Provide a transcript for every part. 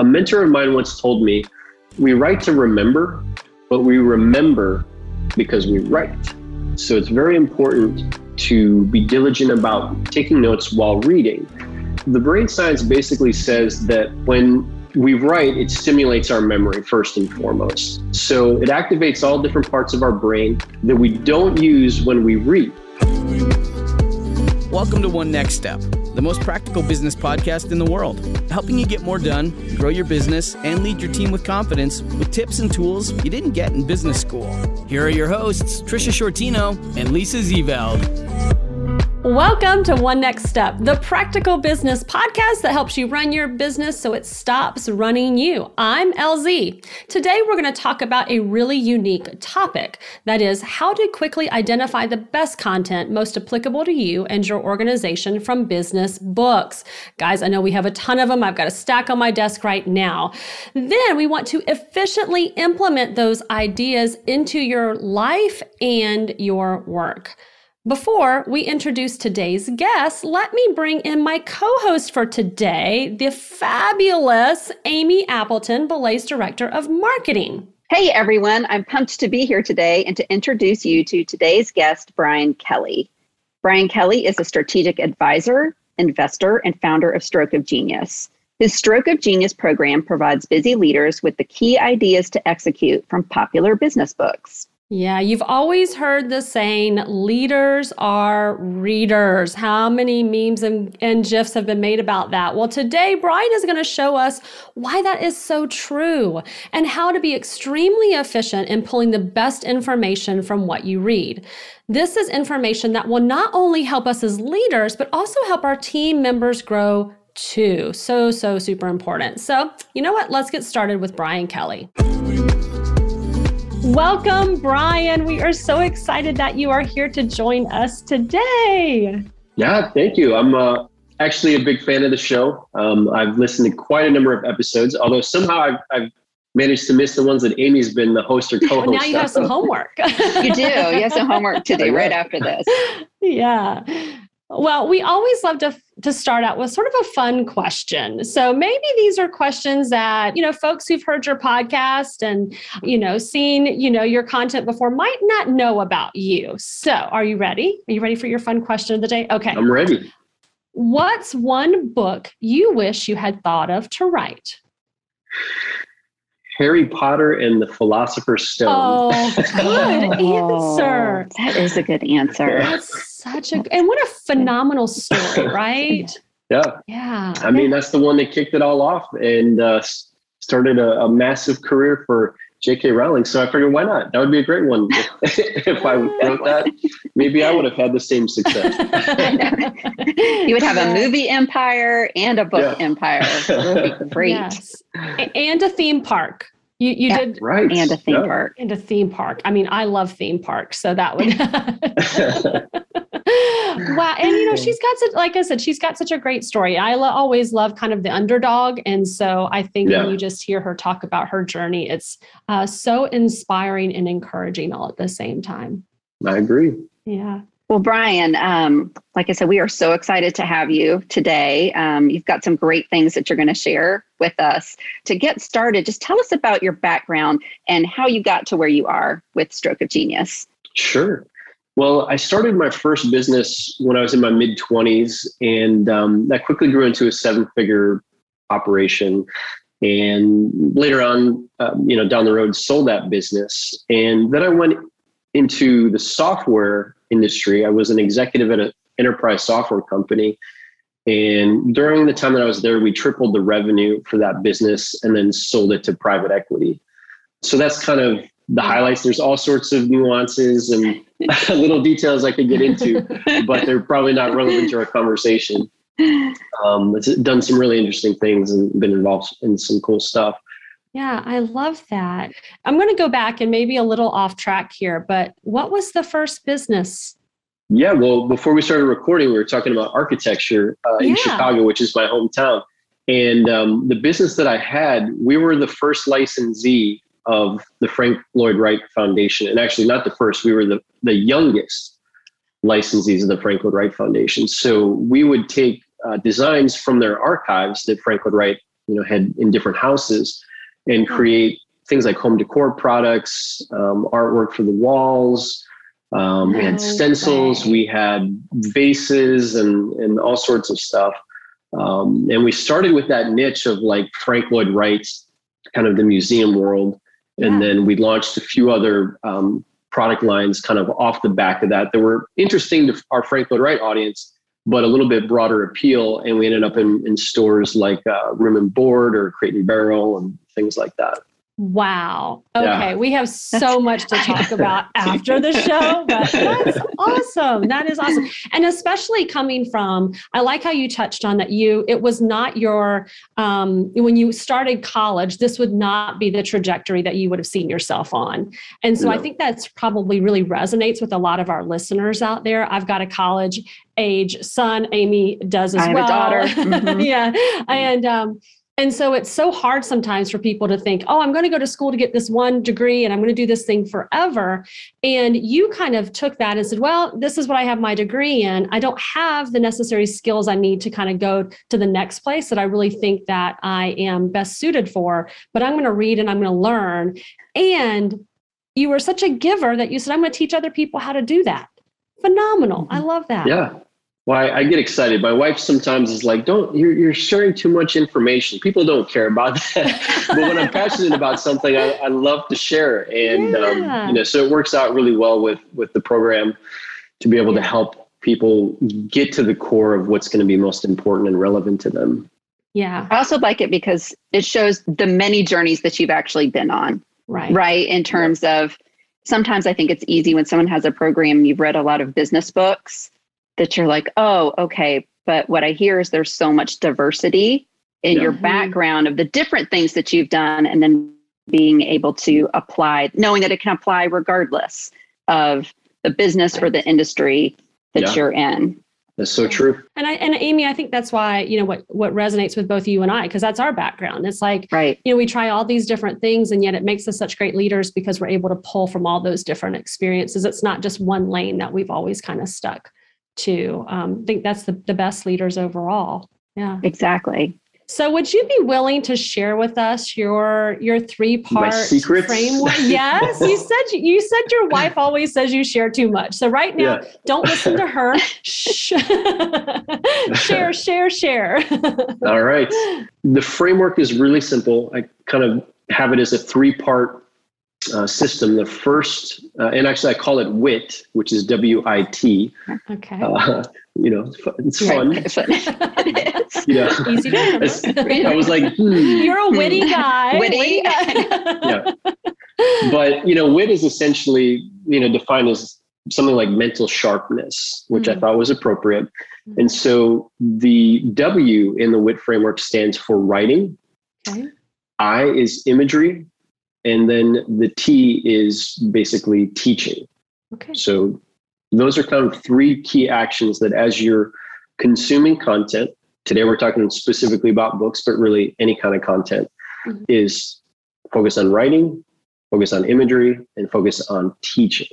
A mentor of mine once told me, we write to remember, but we remember because we write. So it's very important to be diligent about taking notes while reading. The brain science basically says that when we write, it stimulates our memory first and foremost. So it activates all different parts of our brain that we don't use when we read. Welcome to One Next Step, the most practical business podcast in the world, helping you get more done, grow your business, and lead your team with confidence with tips and tools you didn't get in business school. Here are your hosts, Tricia Sciortino and Lisa Zevorich. Welcome to One Next Step, the practical business podcast that helps you run your business so it stops running you. I'm LZ. Today, we're going to talk about a really unique topic that is how to quickly identify the best content most applicable to you and your organization from business books. Guys, I know we have a ton of them. I've got a stack on my desk right now. Then we want to efficiently implement those ideas into your life and your work. Before we introduce today's guest, let me bring in my co host for today, the fabulous Amy Appleton, Belay's Director of Marketing. Hey everyone, I'm pumped to be here today and to introduce you to today's guest, Brian Kelly. Brian Kelly is a strategic advisor, investor, and founder of Stroke of Genius. His Stroke of Genius program provides busy leaders with the key ideas to execute from popular business books. Yeah, you've always heard the saying, leaders are readers. How many memes and, and GIFs have been made about that? Well, today, Brian is going to show us why that is so true and how to be extremely efficient in pulling the best information from what you read. This is information that will not only help us as leaders, but also help our team members grow too. So, so super important. So, you know what? Let's get started with Brian Kelly. Welcome, Brian. We are so excited that you are here to join us today. Yeah, thank you. I'm uh, actually a big fan of the show. Um, I've listened to quite a number of episodes, although somehow I've, I've managed to miss the ones that Amy's been the host or co-host. now you have some homework. you do. You have some homework to do right after this. Yeah. Well, we always love to to start out with sort of a fun question. So maybe these are questions that, you know, folks who've heard your podcast and, you know, seen, you know, your content before might not know about you. So, are you ready? Are you ready for your fun question of the day? Okay. I'm ready. What's one book you wish you had thought of to write? Harry Potter and the Philosopher's Stone. Oh, good oh, answer. That is a good answer. That's such a and what a phenomenal story, right? Yeah. Yeah. I mean, that's the one that kicked it all off and uh, started a, a massive career for J.K. Rowling. So I figured, why not? That would be a great one. if I wrote that, maybe I would have had the same success. you would have a movie empire and a book yeah. empire. It great. Yes. And a theme park. You you yeah, did right and a theme yeah. park and a theme park. I mean, I love theme parks, so that would. wow, and you know she's got such like I said, she's got such a great story. I lo- always love kind of the underdog, and so I think yeah. when you just hear her talk about her journey, it's uh, so inspiring and encouraging all at the same time. I agree. Yeah. Well, Brian, um, like I said, we are so excited to have you today. Um, you've got some great things that you're going to share with us. To get started, just tell us about your background and how you got to where you are with Stroke of Genius. Sure. Well, I started my first business when I was in my mid 20s, and um, that quickly grew into a seven figure operation. And later on, um, you know, down the road, sold that business. And then I went into the software industry. I was an executive at an enterprise software company. And during the time that I was there, we tripled the revenue for that business and then sold it to private equity. So that's kind of the highlights. There's all sorts of nuances and little details I could get into, but they're probably not relevant to our conversation. Um, it's done some really interesting things and been involved in some cool stuff. Yeah, I love that. I'm going to go back and maybe a little off track here, but what was the first business? Yeah, well, before we started recording, we were talking about architecture uh, in yeah. Chicago, which is my hometown. And um, the business that I had, we were the first licensee of the Frank Lloyd Wright Foundation. And actually, not the first, we were the, the youngest licensees of the Frank Lloyd Wright Foundation. So we would take uh, designs from their archives that Frank Lloyd Wright you know, had in different houses and create things like home decor products, um, artwork for the walls. Um, we had stencils, we had vases, and and all sorts of stuff. Um, and we started with that niche of like Frank Lloyd Wright, kind of the museum world, and then we launched a few other um, product lines kind of off the back of that that were interesting to our Frank Lloyd Wright audience, but a little bit broader appeal. And we ended up in, in stores like uh, Room and Board or Crate and Barrel and things like that. Wow. Okay. Yeah. We have so much to talk about after the show, but that's awesome. That is awesome. And especially coming from, I like how you touched on that you, it was not your, um, when you started college, this would not be the trajectory that you would have seen yourself on. And so no. I think that's probably really resonates with a lot of our listeners out there. I've got a college age son, Amy does as I well. daughter. Mm-hmm. yeah. And, um, and so it's so hard sometimes for people to think, oh, I'm going to go to school to get this one degree and I'm going to do this thing forever. And you kind of took that and said, well, this is what I have my degree in. I don't have the necessary skills I need to kind of go to the next place that I really think that I am best suited for, but I'm going to read and I'm going to learn. And you were such a giver that you said, I'm going to teach other people how to do that. Phenomenal. I mm-hmm. love that. Yeah. Well, I, I, get excited. My wife sometimes is like, "Don't you're, you're sharing too much information. People don't care about that." but when I'm passionate about something, I, I love to share, and um, yeah. um, you know, so it works out really well with with the program to be able yeah. to help people get to the core of what's going to be most important and relevant to them. Yeah, I also like it because it shows the many journeys that you've actually been on. Right. Right. In terms yeah. of sometimes I think it's easy when someone has a program. You've read a lot of business books that you're like, oh, okay. But what I hear is there's so much diversity in yeah. your background of the different things that you've done and then being able to apply, knowing that it can apply regardless of the business or the industry that yeah. you're in. That's so true. And I and Amy, I think that's why, you know, what what resonates with both you and I, because that's our background. It's like, right. you know, we try all these different things and yet it makes us such great leaders because we're able to pull from all those different experiences. It's not just one lane that we've always kind of stuck to. Um, I think that's the, the best leaders overall. Yeah. Exactly. So would you be willing to share with us your your three part framework? Yes, you said you said your wife always says you share too much. So right now, yeah. don't listen to her. share, share, share. All right. The framework is really simple. I kind of have it as a three part uh, system. The first, uh, and actually I call it WIT, which is W I T. Okay. Uh, you know, it's fun. Right. you know, Easy to I was like, hmm. you're a witty guy. witty. witty guy. yeah. But you know, wit is essentially you know defined as something like mental sharpness, which mm-hmm. I thought was appropriate. Mm-hmm. And so the W in the WIT framework stands for writing. Okay. I is imagery, and then the T is basically teaching. Okay. So those are kind of three key actions that as you're consuming content, today we're talking specifically about books, but really any kind of content, mm-hmm. is focus on writing, focus on imagery, and focus on teaching.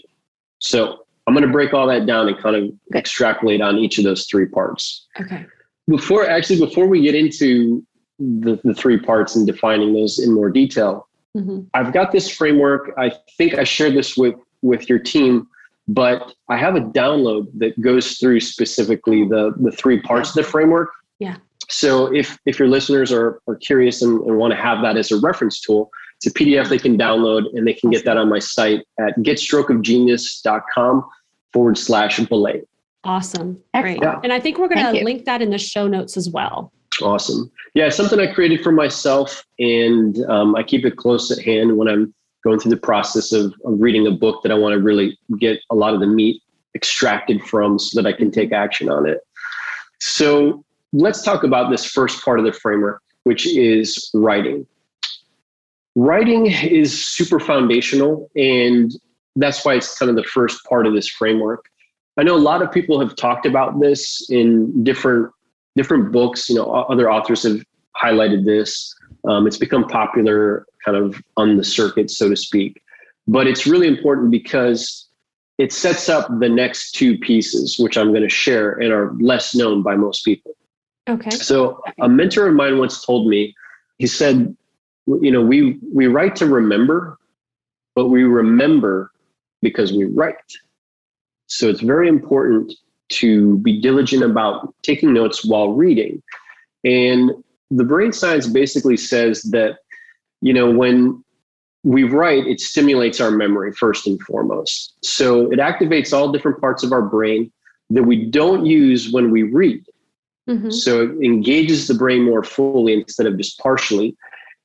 So I'm going to break all that down and kind of okay. extrapolate on each of those three parts. Okay. Before actually, before we get into the, the three parts and defining those in more detail, Mm-hmm. I've got this framework. I think I shared this with with your team, but I have a download that goes through specifically the the three parts of the framework. Yeah. So if if your listeners are are curious and, and want to have that as a reference tool, it's a PDF they can download and they can get that on my site at getstrokeofgenius.com forward slash belay. Awesome. Great. Yeah. And I think we're going to link that in the show notes as well. Awesome. Yeah, something I created for myself, and um, I keep it close at hand when I'm going through the process of, of reading a book that I want to really get a lot of the meat extracted from so that I can take action on it. So let's talk about this first part of the framework, which is writing. Writing is super foundational, and that's why it's kind of the first part of this framework. I know a lot of people have talked about this in different different books, you know, other authors have highlighted this. Um, it's become popular kind of on the circuit, so to speak. But it's really important because it sets up the next two pieces, which I'm going to share and are less known by most people. Okay. So a mentor of mine once told me he said, you know, we we write to remember, but we remember because we write. So it's very important to be diligent about taking notes while reading. And the brain science basically says that, you know, when we write, it stimulates our memory first and foremost. So it activates all different parts of our brain that we don't use when we read. Mm-hmm. So it engages the brain more fully instead of just partially.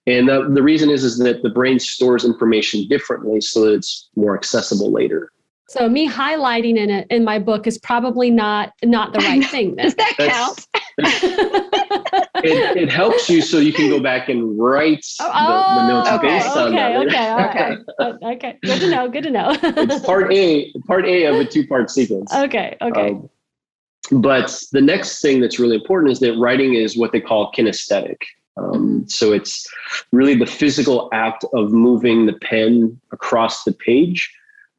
And the, the reason is, is that the brain stores information differently so that it's more accessible later. So me highlighting in it in my book is probably not not the right thing. Then. Does that count? it, it, helps you so you can go back and write oh, the, the, notes okay, based okay, on that. Okay, okay, okay. Good to know. Good to know. it's part A, part A of a two-part sequence. Okay, okay. Um, but the next thing that's really important is that writing is what they call kinesthetic. Um, mm-hmm. So it's really the physical act of moving the pen across the page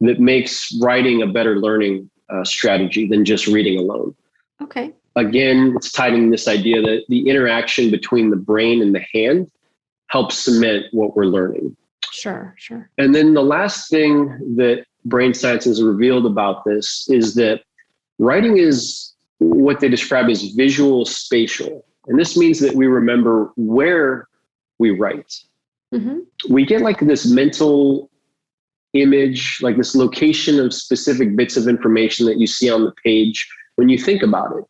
that makes writing a better learning uh, strategy than just reading alone. Okay. Again, it's tied in this idea that the interaction between the brain and the hand helps cement what we're learning. Sure, sure. And then the last thing that brain science has revealed about this is that writing is what they describe as visual spatial. And this means that we remember where we write. Mm-hmm. We get like this mental image, like this location of specific bits of information that you see on the page when you think about it.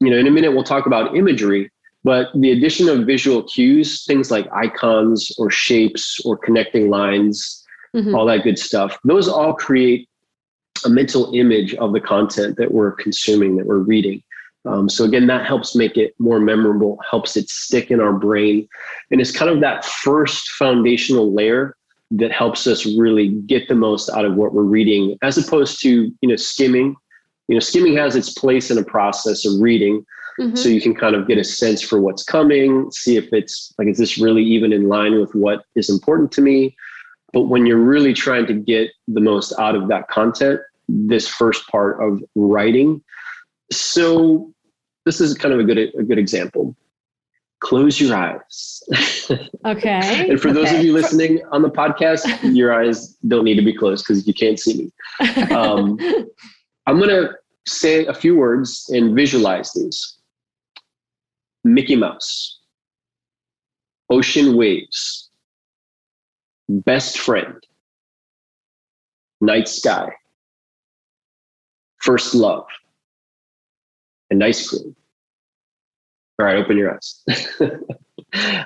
You know, in a minute, we'll talk about imagery, but the addition of visual cues, things like icons or shapes or connecting lines, mm-hmm. all that good stuff, those all create a mental image of the content that we're consuming, that we're reading. Um, so again, that helps make it more memorable, helps it stick in our brain, and it's kind of that first foundational layer that helps us really get the most out of what we're reading, as opposed to you know skimming. You know, skimming has its place in a process of reading, mm-hmm. so you can kind of get a sense for what's coming, see if it's like is this really even in line with what is important to me. But when you're really trying to get the most out of that content, this first part of writing. So this is kind of a good a good example. Close your eyes. Okay. and for okay. those of you listening on the podcast, your eyes don't need to be closed because you can't see me. Um, I'm going to say a few words and visualize these. Mickey Mouse, ocean waves, best friend, night sky, first love, and ice cream. All right, open your eyes.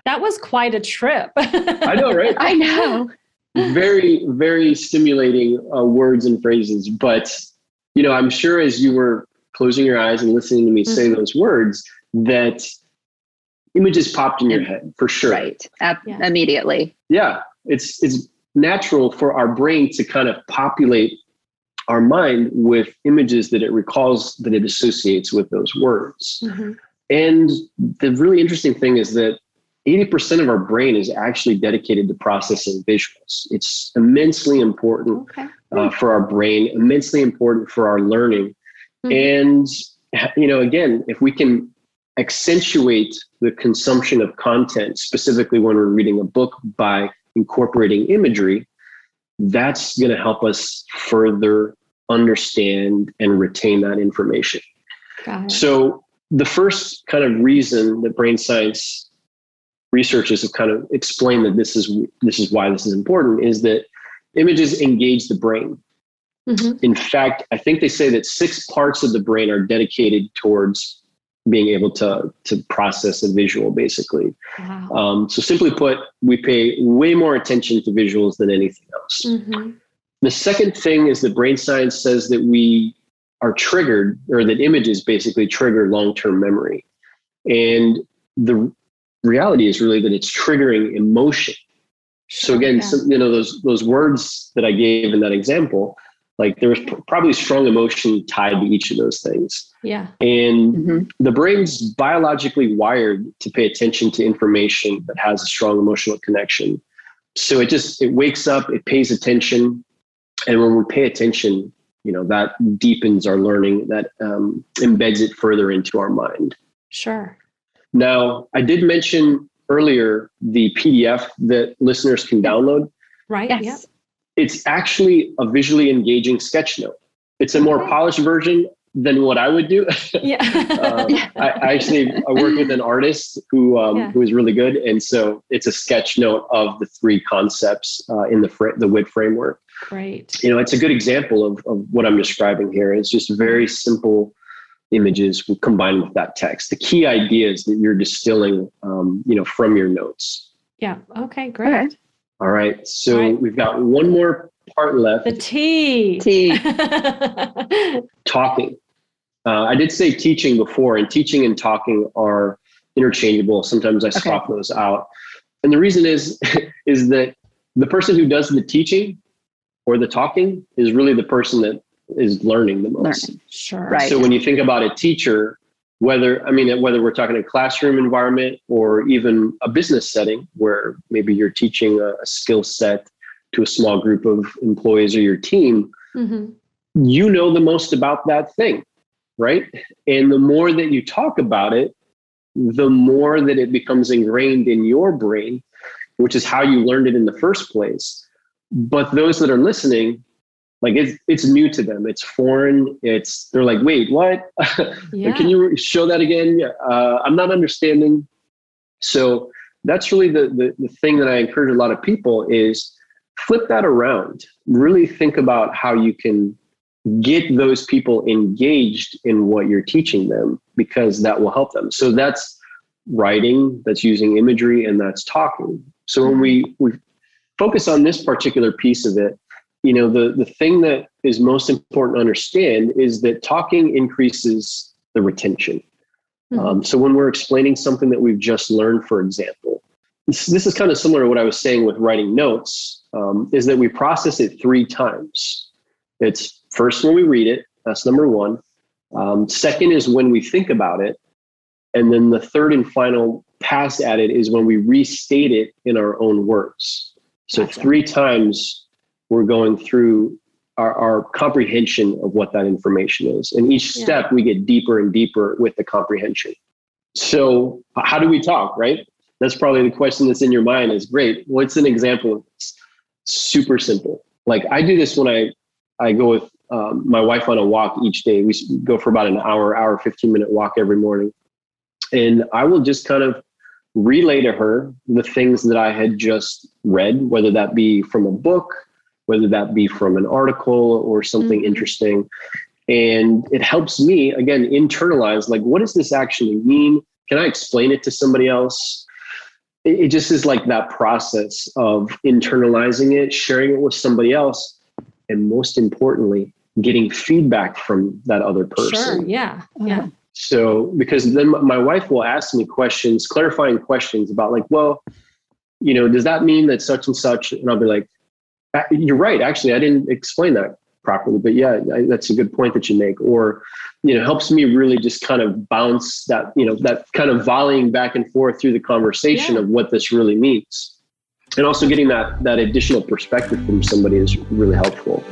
that was quite a trip. I know, right? I know. Very, very stimulating uh, words and phrases. But, you know, I'm sure as you were closing your eyes and listening to me mm-hmm. say those words, that images popped in your head for sure. Right. yeah. Immediately. Yeah. It's, it's natural for our brain to kind of populate our mind with images that it recalls that it associates with those words. Mm-hmm. And the really interesting thing is that 80% of our brain is actually dedicated to processing visuals. It's immensely important okay. uh, for our brain, immensely important for our learning. Mm-hmm. And, you know, again, if we can accentuate the consumption of content, specifically when we're reading a book by incorporating imagery, that's going to help us further understand and retain that information. So, the first kind of reason that brain science researchers have kind of explained that this is this is why this is important is that images engage the brain. Mm-hmm. In fact, I think they say that six parts of the brain are dedicated towards being able to to process a visual, basically. Wow. Um, so, simply put, we pay way more attention to visuals than anything else. Mm-hmm. The second thing is that brain science says that we are triggered, or that images basically trigger long term memory. And the reality is really that it's triggering emotion. So again, yeah. some, you know those those words that I gave in that example, like there was pr- probably strong emotion tied to each of those things. Yeah. And mm-hmm. the brain's biologically wired to pay attention to information that has a strong emotional connection. So it just it wakes up, it pays attention, and when we pay attention you know that deepens our learning that um, embeds it further into our mind sure now i did mention earlier the PDF that listeners can download. Right. Yes. Yep. It's actually a visually engaging sketch note. It's a more polished version than what I would do. Yeah. Um, I, I actually I work with an artist who um, Yeah. who is really good, and so it's a sketch note of the three concepts uh, in the fr- the WIT framework. Great. You know, it's a good example of of what I'm describing here. It's just very simple images combined with that text. The key ideas that you're distilling, um, you know, from your notes. Yeah. Okay. Great. Okay. All right, so All right. we've got one more part left. The T. T. talking. Uh, I did say teaching before, and teaching and talking are interchangeable. Sometimes I swap those out, and the reason is is that the person who does the teaching or the talking is really the person that is learning the most. Learning. sure. Right. So when you think about a teacher, whether I mean whether we're talking a classroom environment or even a business setting where maybe you're teaching a, a skill set to a small group of employees or your team, hmm you know the most about that thing, right? And the more that you talk about it, the more that it becomes ingrained in your brain, which is how you learned it in the first place. But those that are listening, like it's it's new to them. It's foreign. It's they're like, wait, what? Yeah. Can you show that again? Uh, I'm not understanding. So that's really the, the the thing that I encourage a lot of people is flip that around. Really think about how you can get those people engaged in what you're teaching them because that will help them. So that's writing, that's using imagery, and that's talking. So when we we focus on this particular piece of it, you know, the the thing that is most important to understand is that talking increases the retention. Mhm. Um, so when we're explaining something that we've just learned, for example, this, this is kind of similar to what I was saying with writing notes, um, is that we process it three times. It's first when we read it, that's number one. Um, second is when we think about it. And then the third and final pass at it is when we restate it in our own words. So Gotcha. three times we're going through our, our comprehension of what that information is. And each Yeah. step we get deeper and deeper with the comprehension. So how do we talk, right? That's probably the question that's in your mind is great. What's an example of this? Super simple. Like I do this when I, I go with um, my wife on a walk each day. We go for about an hour, hour, 15 minute walk every morning. And I will just kind of relay to her the things that I had just read, whether that be from a book, whether that be from an article or something Mhm. interesting. And it helps me, again, internalize like, what does this actually mean? Can I explain it to somebody else? It, it just is like that process of internalizing it, sharing it with somebody else, and most importantly, getting feedback from that other person. Sure. Yeah. Yeah. So, because then my wife will ask me questions, clarifying questions about, like, well, you know, does that mean that such and such? And I'll be like, "Uh, you're right. Actually, I didn't explain that properly, but yeah, I, that's a good point that you make. Or, you know, helps me really just kind of bounce that, you know, that kind of volleying back and forth through the conversation Yeah. of what this really means. And also getting that that additional perspective from somebody is really helpful.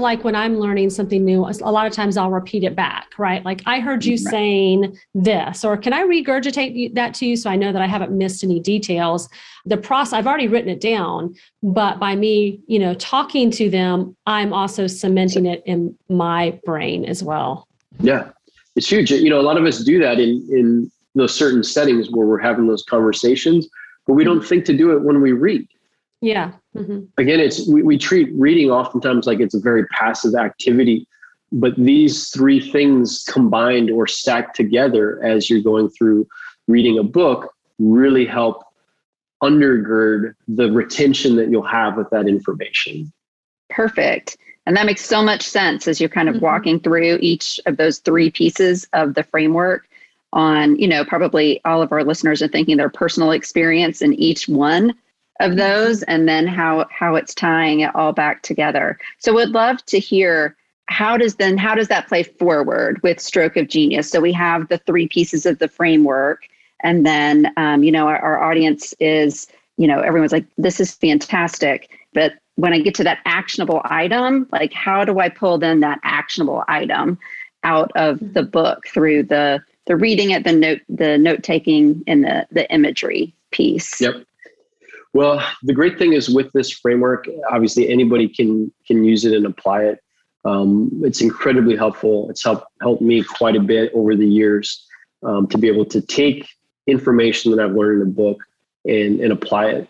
Of like when I'm learning something new, a lot of times I'll repeat it back, right? Like, I heard you Right. saying this, or can I regurgitate that to you so I know that I haven't missed any details? The process, I've already written it down, but by me, you know, talking to them, I'm also cementing it in my brain as well. Yeah, it's huge. You know, a lot of us do that in in those certain settings where we're having those conversations, but we don't think to do it when we read. Yeah. Hmm Again, it's we, we treat reading oftentimes like it's a very passive activity, but these three things combined or stacked together as you're going through reading a book really help undergird the retention that you'll have with that information. Perfect. And that makes so much sense as you're kind of Mhm. walking through each of those three pieces of the framework on, you know, probably all of our listeners are thinking their personal experience in each one of those and then how how it's tying it all back together. So would love to hear how does then how does that play forward with stroke of genius? So we have the three pieces of the framework and then um, you know our, our audience is you know, everyone's like, this is fantastic. But when I get to that actionable item, like how do I pull then that actionable item out of mm-hmm. the book through the the reading it, the note the note taking and the the imagery piece. Yep. Well, the great thing is with this framework, obviously anybody can can use it and apply it. Um, it's incredibly helpful. It's helped helped me quite a bit over the years um, to be able to take information that I've learned in a book and, and apply it.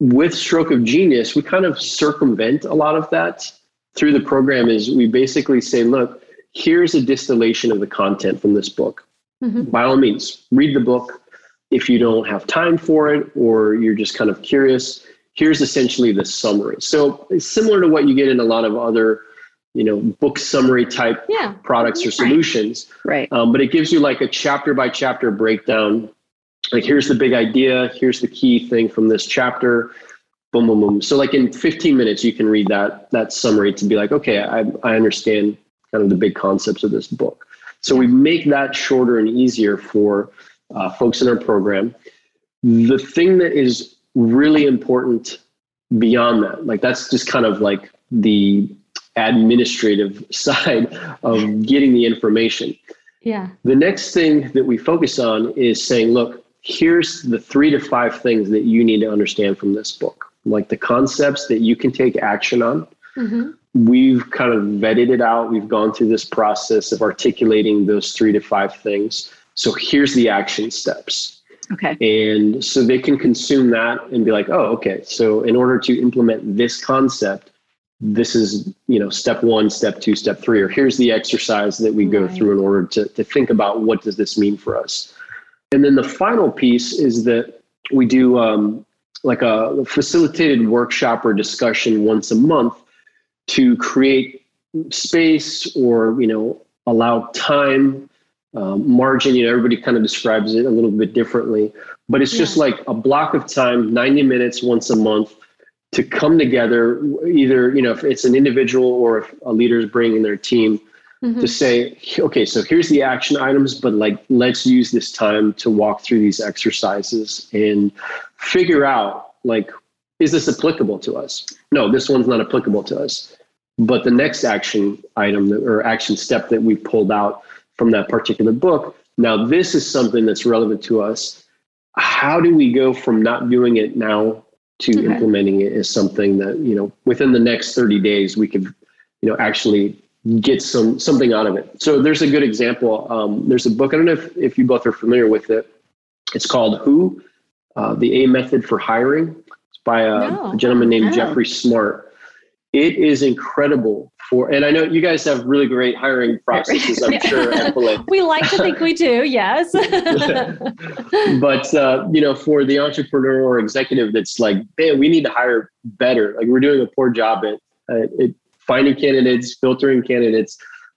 With Stroke of Genius, we kind of circumvent a lot of that through the program. Is we basically say, look, here's a distillation of the content from this book. Mm-hmm. By all means, read the book. If you don't have time for it or you're just kind of curious, here's essentially the summary. So similar to what you get in a lot of other you know book summary type yeah. products or solutions right, right. Um, but it gives you like a chapter by chapter breakdown like here's the big idea here's the key thing from this chapter boom boom boom so like in 15 minutes you can read that that summary to be like okay i, I understand kind of the big concepts of this book so we make that shorter and easier for uh, folks in our program the thing that is really important beyond that like that's just kind of like the administrative side of getting the information. Yeah. The next thing that we focus on is saying, look, here's the three to five things that you need to understand from this book, like the concepts that you can take action on. Mm-hmm. We've kind of vetted it out. We've gone through this process of articulating those three to five things. So here's the action steps. Okay. And so they can consume that and be like, oh, okay. So in order to implement this concept, this is you know step one step two step three or here's the exercise that we go through in order to, to think about what does this mean for us and then the final piece is that we do um, like a facilitated workshop or discussion once a month to create space or you know allow time um, margin you know everybody kind of describes it a little bit differently but it's yeah. just like a block of time 90 minutes once a month to come together either you know if it's an individual or if a leader is bringing their team mm-hmm. to say okay so here's the action items but like let's use this time to walk through these exercises and figure out like is this applicable to us no this one's not applicable to us but the next action item or action step that we pulled out from that particular book now this is something that's relevant to us how do we go from not doing it now to okay. implementing it is something that you know within the next 30 days we could you know actually get some something out of it so there's a good example um, there's a book i don't know if, if you both are familiar with it it's called who uh, the a method for hiring it's by a, no. a gentleman named oh. jeffrey smart it is incredible for, and I know you guys have really great hiring processes, I'm sure, at We like to think we do, yes. but, uh, you know, for the entrepreneur or executive that's like, man, we need to hire better. Like we're doing a poor job at, at finding candidates, filtering candidates.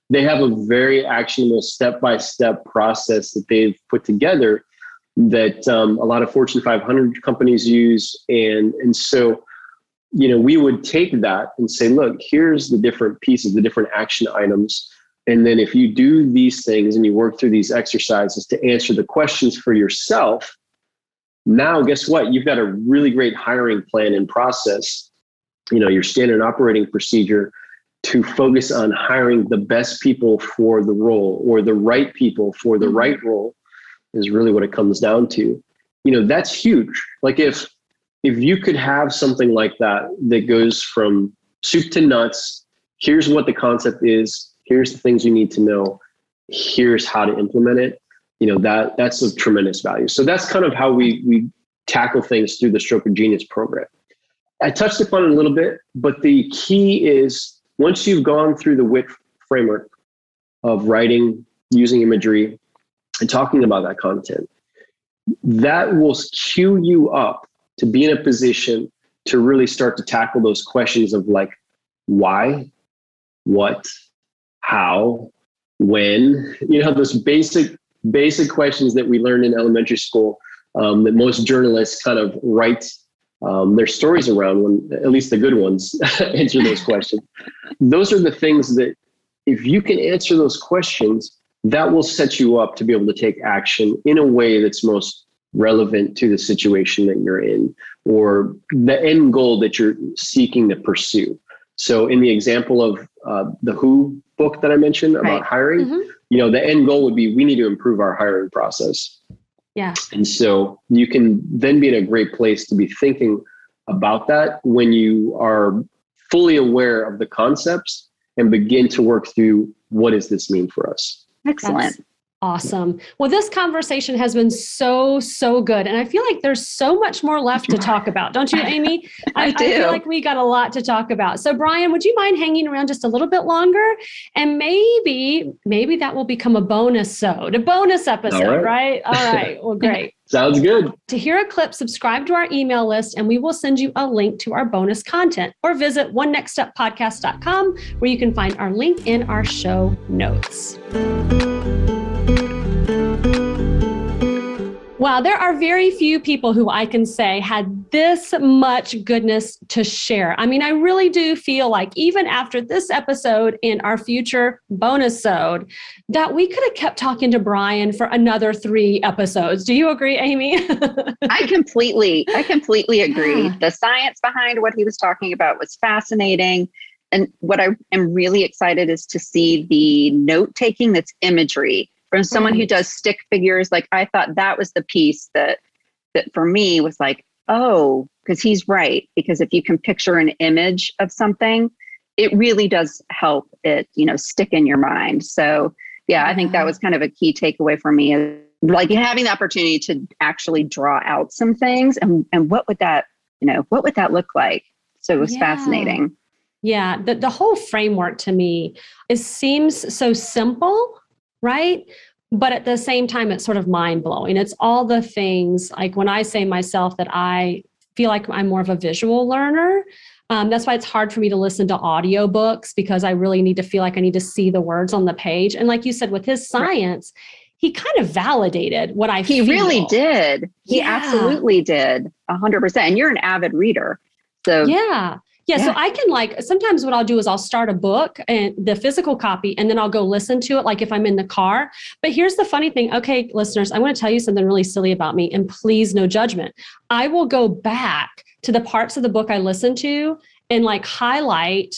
They have a very actionable step by step process that they've put together that um, a lot of Fortune 500 companies use. And, and so, you know, we would take that and say, look, here's the different pieces, the different action items. And then if you do these things and you work through these exercises to answer the questions for yourself, now guess what? You've got a really great hiring plan and process, you know, your standard operating procedure to focus on hiring the best people for the role or the right people for the mm-hmm. right role is really what it comes down to. You know, that's huge. Like if if you could have something like that that goes from soup to nuts, here's what the concept is, here's the things you need to know, here's how to implement it, you know, that that's a tremendous value. So that's kind of how we we tackle things through the Stroke of Genius program. I touched upon it a little bit, but the key is once you've gone through the WIT framework of writing, using imagery, and talking about that content, that will cue you up to be in a position to really start to tackle those questions of like why, what, how, when, you know, those basic, basic questions that we learned in elementary school um, that most journalists kind of write um, their stories around when at least the good ones answer those questions. Those are the things that if you can answer those questions, that will set you up to be able to take action in a way that's most relevant to the situation that you're in or the end goal that you're seeking to pursue. So, in the example of uh, the Who book that I mentioned about Right. hiring, Mhm. you know, the end goal would be we need to improve our hiring process. Yeah. And so you can then be in a great place to be thinking about that when you are fully aware of the concepts and begin to work through what does this mean for us. Excellent. That's awesome. Well, this conversation has been so, so good. And I feel like there's so much more left to talk about. Don't you, Amy? I do. I feel like we got a lot to talk about. So, Brian, would you mind hanging around just a little bit longer? And maybe, maybe that will become a bonus so a bonus episode, All right? right. All right. Well, great. Sounds good. To hear a clip, subscribe to our email list and we will send you a link to our bonus content or visit one podcast.com where you can find our link in our show notes. Wow, there are very few people who I can say had this much goodness to share. I mean, I really do feel like even after this episode and our future bonus sode, that we could have kept talking to Brian for another three episodes. Do you agree, Amy? I completely, I completely agree. The science behind what he was talking about was fascinating. And what I am really excited is to see the note taking that's imagery from someone who mm-hmm. does stick figures. Like I thought that was the piece that that for me was like, oh, because he's right. Because if you can picture an image of something, it really does help it, you know, stick in your mind. So yeah, I think that was kind of a key takeaway for me is like having the opportunity to actually draw out some things and and what would that you know what would that look like so it was Yeah. fascinating Yeah, the, the whole framework to me it seems so simple, right? But at the same time, it's sort of mind blowing. It's all the things like when I say myself that I feel like I'm more of a visual learner. Um, that's why it's hard for me to listen to audiobooks because I really need to feel like I need to see the words on the page. And like you said, with his science, he kind of validated what I feel. he feel. really did he Yeah. absolutely did 100% and you're an avid reader so Yeah. Yeah, so I can like sometimes what I'll do is I'll start a book and the physical copy and then I'll go listen to it like if I'm in the car. But here's the funny thing. Okay, listeners, I want to tell you something really silly about me and please no judgment. I will go back to the parts of the book I listened to and like highlight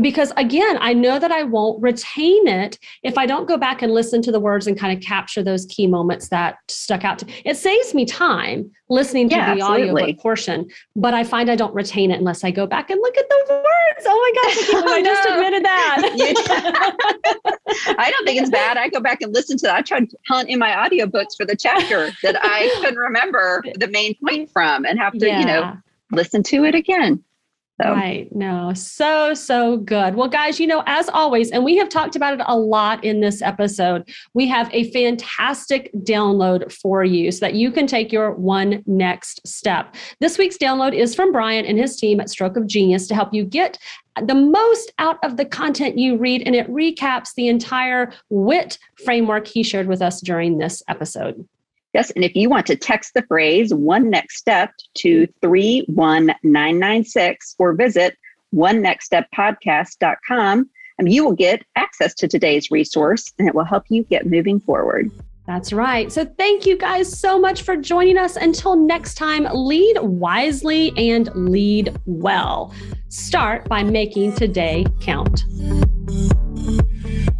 because again, I know that I won't retain it if I don't go back and listen to the words and kind of capture those key moments that stuck out to it saves me time listening to Yeah, the absolutely. audiobook portion but I find I don't retain it unless I go back and look at the words. Oh my gosh, I, I just admitted that. i don't think it's bad i go back and listen to that i tried to hunt in my audiobooks for the chapter that i couldn't remember the main point from and have to you know listen to it again so Right. No, so, so good. Well, guys, you know, as always, and we have talked about it a lot in this episode, we have a fantastic download for you so that you can take your one next step. This week's download is from Brian and his team at Stroke of Genius to help you get the most out of the content you read, and it recaps the entire WIT framework he shared with us during this episode. Yes, and if you want to text the phrase one next step to mm-hmm. 31996 or visit one next step podcast.com, and um, you will get access to today's resource and it will help you get moving forward. That's right. So, thank you guys so much for joining us. Until next time, lead wisely and lead well. Start by making today count.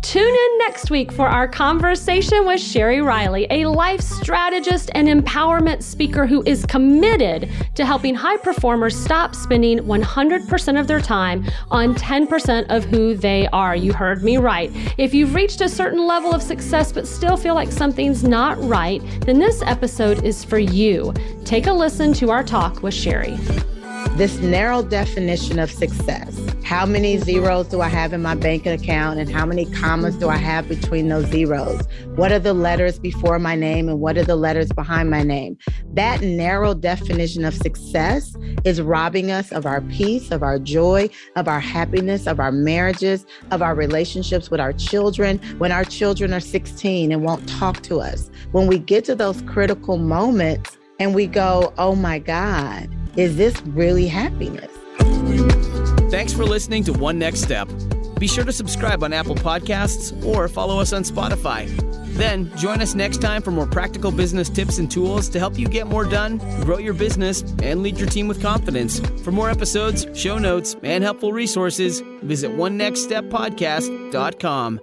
Tune in next week for our conversation with Sherry Riley, a life strategist and empowerment speaker who is committed to helping high performers stop spending 100% of their time on 10% of who they are. You heard me right. If you've reached a certain level of success but still feel like something's not right, then this episode is for you. Take a listen to our talk with Sherry. this narrow definition of success. How many zeros do I have in my bank account and how many commas do I have between those zeros? What are the letters before my name and what are the letters behind my name? That narrow definition of success is robbing us of our peace, of our joy, of our happiness, of our marriages, of our relationships with our children when our children are 16 and won't talk to us. When we get to those critical moments and we go, oh my God, is this really happiness? Thanks for listening to One Next Step. Be sure to subscribe on Apple Podcasts or follow us on Spotify. Then join us next time for more practical business tips and tools to help you get more done, grow your business, and lead your team with confidence. For more episodes, show notes, and helpful resources, visit onenextsteppodcast.com.